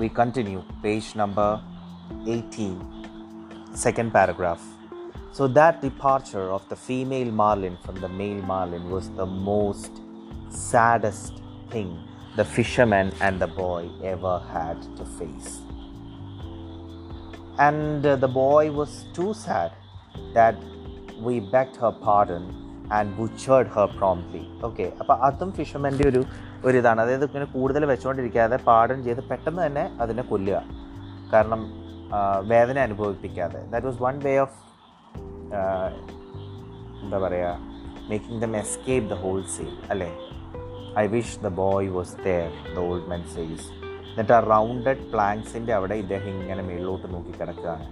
we continue, page number 18, second paragraph. So, that departure of the female marlin from the male marlin was the most saddest thing the fisherman and the boy ever had to face. And uh, the boy was too sad that we begged her pardon and butchered her promptly okay അപ്പോൾ അതും ഫിഷർമെൻ്റെ ഒരു ഒരു ഇതാണ് അതായത് ഇങ്ങനെ കൂടുതൽ വെച്ചുകൊണ്ടിരിക്കാതെ പാടം ചെയ്ത് പെട്ടെന്ന് തന്നെ അതിനെ കൊല്ലുക. കാരണം വേദന അനുഭവിപ്പിക്കാതെ. That was one way of എന്താ പറയുക making them escape the whole sail അല്ലേ? I wish the boy was there the old men sails എന്നിട്ട് ആ റൗണ്ടഡ് പ്ലാങ്സിന്റെ അവിടെ ഇദ്ദേഹം ഇങ്ങനെ മേളിലോട്ട് നോക്കി കിടക്കുകയാണ്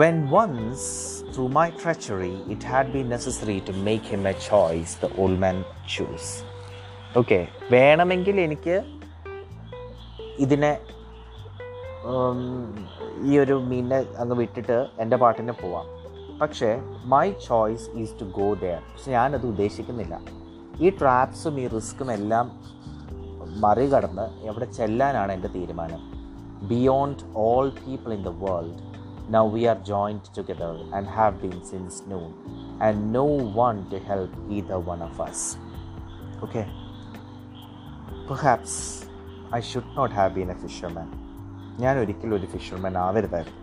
When once, through my treachery, it had been necessary to make him a choice, the old man chose. Okay വേണമെങ്കിൽ എനിക്ക് ഇതിനെ ഈ ഒരു മീനിനെ അങ്ങ് വിട്ടിട്ട് എന്റെ പാട്ടിനെ പോവാം. പക്ഷേ my choice is to go there പക്ഷെ ഞാനത് ഉദ്ദേശിക്കുന്നില്ല. ഈ ട്രാപ്സും ഈ റിസ്ക്കും എല്ലാം മറികടന്ന് എവിടെ ചെല്ലാനാണ് എന്റെ തീരുമാനം. Beyond all people in the world now we are joint together and have been since noon and no one to help ഈ the one of us okay perhaps I should not have been a fisherman ഞാൻ ഒരിക്കലും ഒരു fisherman ആവരുതായിരുന്നു.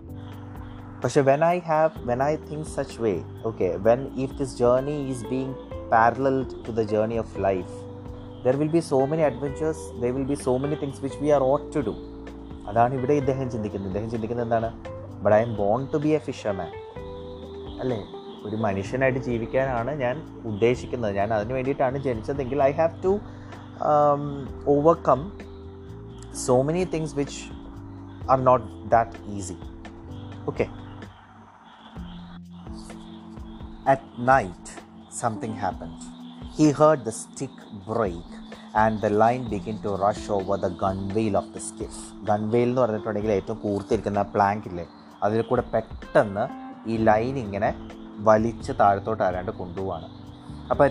പക്ഷെ when I have when I think such way okay when if this journey is being parallel to the journey of life there will be so many adventures there will be so many things which we are ought to do അതാണ് ഇവിടെ ഇദ്ദേഹം ചിന്തിക്കുന്നത്. ഇദ്ദേഹം ചിന്തിക്കുന്നത് എന്താണ്? But I am born to be a fisherman അല്ലേ? ഒരു മനുഷ്യനായിട്ട് ജീവിക്കാനാണ് ഞാൻ ഉദ്ദേശിക്കുന്നത്. ഞാൻ അതിന് വേണ്ടിയിട്ടാണ് ജനിച്ചതെങ്കിൽ I have to overcome so many things which are not that easy okay At night, something happened. He heard the stick break and the line begin to rush over the gunwale of the skiff. gunwale എന്ന് പറഞ്ഞിട്ടുണ്ടെങ്കിൽ ഏറ്റവും കൂർത്തിരിക്കുന്ന Planck ഇല്ലേ അതിൽ കൂടെ പെട്ടെന്ന് ഈ line ഇങ്ങനെ വലിച്ച് താഴത്തോട്ട് ആരാണ്ട് കൊണ്ടുപോവാണ് അപ്പോൾ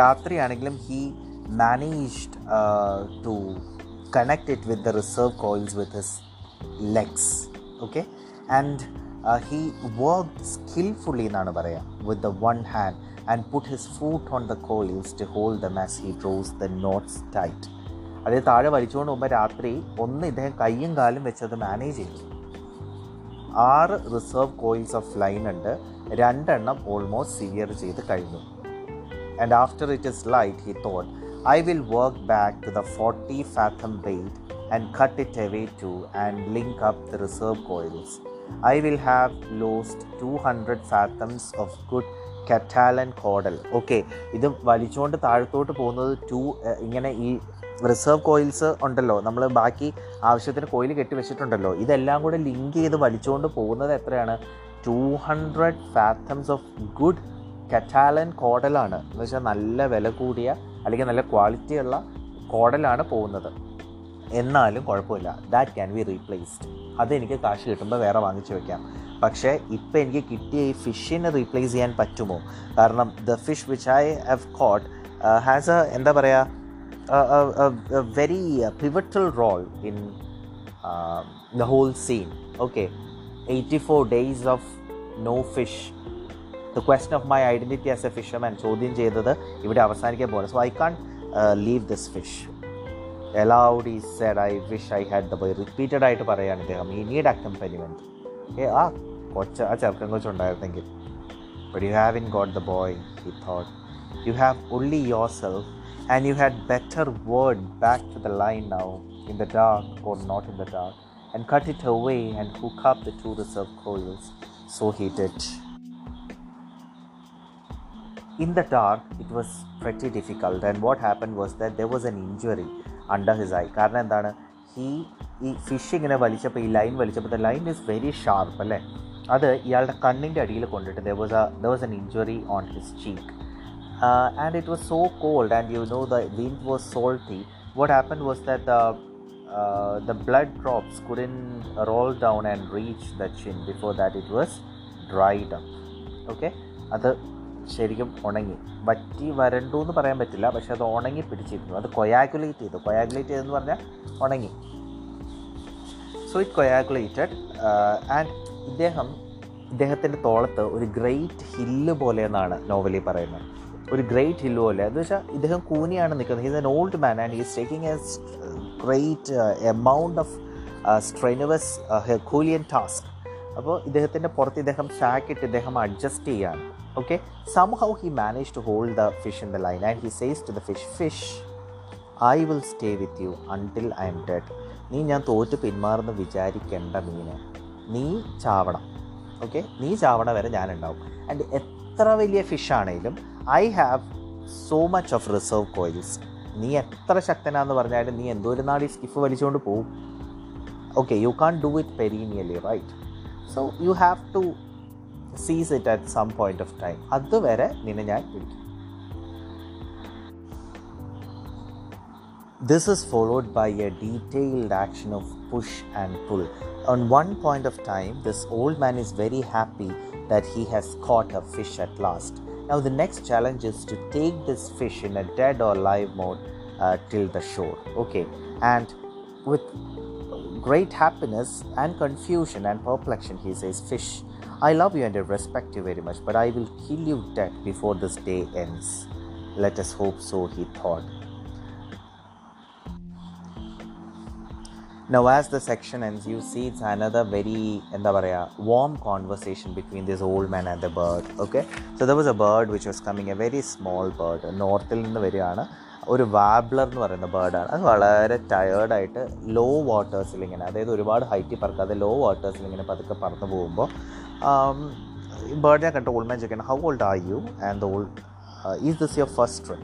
രാത്രിയാണെങ്കിലും he managed to connect it with the reserve coils with his legs okay and uh, he worked skillfully എന്നാണ് പറയാം with the one hand and put his foot on the coils to hold them as he draws the knots tight അതായത് താഴെ വലിച്ചുകൊണ്ട് പോകുമ്പോൾ രാത്രി ഒന്ന് ഇദ്ദേഹം കയ്യും കാലും വെച്ചത് മാനേജ് ചെയ്തു ആറ് റിസർവ് കോയിൽസ് ഓഫ് ലൈൻ ഉണ്ട് രണ്ടെണ്ണം ഓൾമോസ്റ്റ് സിവിയർ ചെയ്ത് കഴിഞ്ഞു and after it is light, he thought, I will work back to the 40 fathom bait and cut it away too and link up the reserve coils. I will have lost 200 fathoms of good Catalan കോഡൽ okay ഇത് വലിച്ചുകൊണ്ട് താഴത്തോട്ട് പോകുന്നത് to ഇങ്ങനെ ഈ reserve coils ഉണ്ടല്ലോ. നമ്മൾ ബാക്കി ആവശ്യത്തിന് കോയിൽ കെട്ടി വെച്ചിട്ടുണ്ടല്ലോ. ഇതെല്ലാം കൂടെ ലിങ്ക് ചെയ്ത് വലിച്ചുകൊണ്ട് പോകുന്നത് എത്രയാണ്? Two hundred fathoms of good Catalan കോഡലാണ് എന്ന് വെച്ചാൽ നല്ല വില കൂടിയ അല്ലെങ്കിൽ നല്ല ക്വാളിറ്റിയുള്ള കോഡലാണ് പോകുന്നത്. എന്നാലും കുഴപ്പമില്ല. ദാറ്റ് ക്യാൻ ബി റീപ്ലേസ്ഡ് അത് എനിക്ക് കാശ് കിട്ടുമ്പോൾ വേറെ വാങ്ങിച്ചു വെക്കാം. പക്ഷേ ഇപ്പം എനിക്ക് കിട്ടിയ ഈ ഫിഷിനെ റീപ്ലേസ് ചെയ്യാൻ പറ്റുമോ? കാരണം the fish which I have caught has a എന്താ പറയുക very pivotal role in the whole scene okay eighty four days of no fish the question of my identity as a fisherman ചോദ്യം ചെയ്തത് ഇവിടെ അവസാനിക്കാൻ പോകുന്നത് so I can leave this fish aloud he said I wish I had the boy repeated ആയിട്ട് പറയുകയാണ് ഇദ്ദേഹം. ഈ need അക്കംപനിമെന്റ് ഏ ആ കൊച്ച ആ ചെറുക്കൻ കൊച്ചുണ്ടായിരുന്നെങ്കിൽ. But you have in got the boy he thought you have only yourself and you had better word back to the line now in the dark or not in the dark and cut it away and hook up the two reserve coils. So he did. In the dark, it was pretty difficult, and what happened was that there was an injury under his eye. കാരണം എന്താണ് ഈ ഈ fish ഇങ്ങനെ വലിച്ചപ്പോൾ ഈ line വലിച്ചപ്പോൾ the line is very sharp അല്ലേ അത് ഇയാളുടെ കണ്ണിൻ്റെ അടിയിൽ കൊണ്ടിട്ട് there was a there was an injury on his cheek and it was so cold and you know the wind was salty what happen was that the uh, the blood drops couldn't roll down and reach the chin before that it was dried up okay അത് ശരിക്കും ഉണങ്ങി. വറ്റി വരണ്ടു എന്ന് പറയാൻ പറ്റില്ല. പക്ഷെ അത് ഉണങ്ങി പിടിച്ചിരുന്നു അത് കൊയാക്കുലേറ്റ് ചെയ്തു. കൊയാക്കുലേറ്റ് ചെയ്തെന്ന് പറഞ്ഞാൽ ഉണങ്ങി. സോ ഇറ്റ് കൊയാക്കുലേറ്റഡ് ആൻഡ് ഇദ്ദേഹം ഇദ്ദേഹത്തിന്റെ തോളത്ത് ഒരു ഗ്രേറ്റ് ഹില്ല് പോലെ എന്നാണ് നോവലിൽ പറയുന്നത്. ഒരു ഗ്രേറ്റ് ഹില്ല് പോലെ. എന്ന് വെച്ചാൽ ഇദ്ദേഹം കൂനിയാണ് നിൽക്കുന്നത്. He's an old man and he's taking a great amount of strenuous herculean task അപ്പോൾ ഇദ്ദേഹത്തിന്റെ പുറത്ത് ഇദ്ദേഹം സാക്കിട്ട് ഇദ്ദേഹം adjust okay somehow he manage to hold the fish in the line and he says to fish, fish fish I will stay with you I am dead നീ ഞാൻ തോറ്റ് പിന്മാറുന്ന വിചാരിക്കേണ്ട മീന്. നീ ചാവണം. ഓക്കെ നീ ചാവണ വരെ ഞാനുണ്ടാവും. ആൻഡ് എത്ര വലിയ ഫിഷ് ആണെങ്കിലും I have so much of reserve coils നീ എത്ര ശക്തനാന്ന് പറഞ്ഞാലും നീ എന്തോ ഒരു നാട് ഈ സ്കിഫ് വലിച്ചുകൊണ്ട് പോവും. Okay you can do it perennially right so you have to Seize it at some point of time അതുവരെ നിന്നെ ഞാൻ പിടിക്കും This is followed by a detailed action of push and pull. On one point of time, this old man is very happy that he has caught a fish at last. Now, the next challenge is to take this fish in a dead or live mode uh, till the shore. Okay, and with great happiness and confusion and perplexion, he says, Fish, I love you and I respect you very much, but I will kill you dead before this day ends. Let us hope so, he thought. Now, as the section ends, you see it's another very പറയുക warm conversation between this old man and the bird. Okay, so there was a bird which was coming, a very small bird. നോർത്തിൽ നിന്ന് വരികയാണ് ഒരു warbler എന്ന് പറയുന്ന ബേർഡാണ് അത് വളരെ ടയേർഡായിട്ട് law വാട്ടേഴ്സിൽ ഇങ്ങനെ അതായത് ഒരുപാട് ഹൈറ്റിൽ പറക്കാതെ ലോ വാട്ടേഴ്സിൽ ഇങ്ങനെ പതുക്കെ പറന്നു പോകുമ്പോൾ um, burden control magic and how old are you? And the old uh, is this your first trip?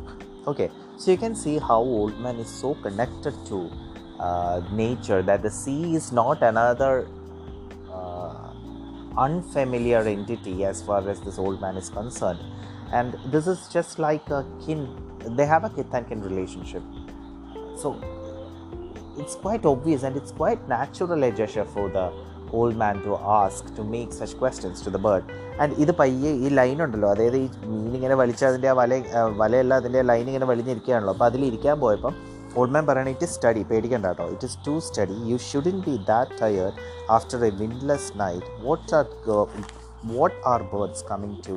Okay so you can see how old man is so connected to uh, nature that the sea is not another uh, unfamiliar entity as far as this old man is concerned. And this is just like a kin they have a kith and kin relationship. So it's quite obvious and it's quite natural a gesture for the old man to ask to make such questions to the bird and ഇത് പയ്യെ ഈ line ഉണ്ടല്ലോ. അതായത് ഈ മീൻ ഇങ്ങനെ വലിച്ച അതിന്റെ ആ വല വലയല്ല അതിന്റെ ലൈൻ ഇങ്ങനെ വലിഞ്ഞിരിക്കുകയാണല്ലോ. അപ്പോൾ അതിലിരിക്കാൻ പോയപ്പം ഓൾഡ് മാൻ പറയണ ഇറ്റ് ഇസ് സ്റ്റഡി പേടിക്കണ്ട കേട്ടോ. It is too steady you shouldn't be that tired after a windless night what are what are birds coming to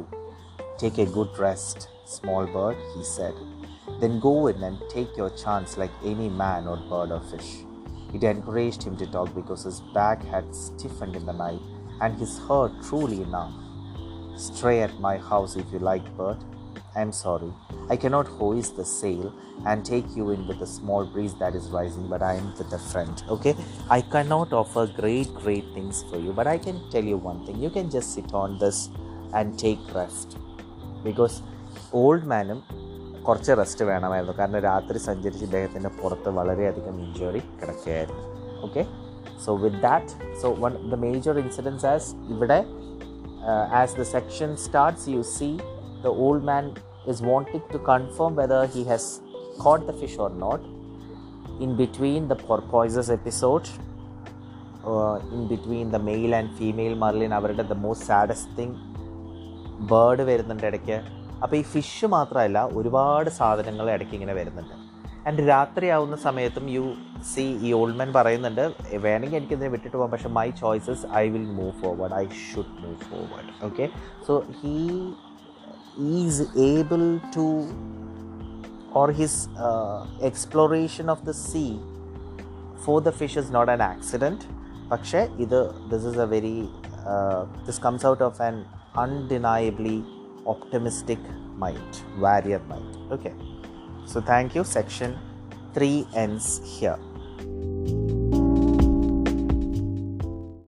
take a good rest small bird he said. Then go in and take your chance like any man or bird or fish. It encouraged him to talk because his back had stiffened in the night and his hurt truly enough. Stray at my house if you like, Bert. I'm sorry. I cannot hoist the sail and take you in with the small breeze that is rising, but I am with a friend, okay? I cannot offer great, great things for you, but I can tell you one thing. You can just sit on this and take rest. Because old Manum കുറച്ച് rest വേണമായിരുന്നു. കാരണം രാത്രി സഞ്ചരിച്ച് ഇദ്ദേഹത്തിന്റെ പുറത്ത് വളരെയധികം injury കിടക്കുകയായിരുന്നു. Okay so with that so one the major incidence as ഇവിടെ as the section starts you see the old man is wanting to confirm whether he has caught the fish or not in between the porpoises episode uh, in between the male and female marlin അവരുടെ the most saddest thing bird വരുന്നുണ്ട് ഇടയ്ക്ക്. അപ്പോൾ ഈ fish മാത്രമല്ല ഒരുപാട് സാധനങ്ങൾ ഇടയ്ക്ക് ഇങ്ങനെ വരുന്നുണ്ട്. ആൻഡ് രാത്രിയാവുന്ന സമയത്തും യു സി ഈ ഓൾഡ് മാൻ പറയുന്നുണ്ട് വേണമെങ്കിൽ എനിക്കിതിനെ വിട്ടിട്ട് പോകാം പക്ഷേ my choices I will move forward I should move forward okay so he is able to or his exploration of the sea for the fish is not an accident പക്ഷേ ഇത് this is a very this comes out of an undeniably optimistic mind warrior mind. Okay. So thank you. Section 3 ends here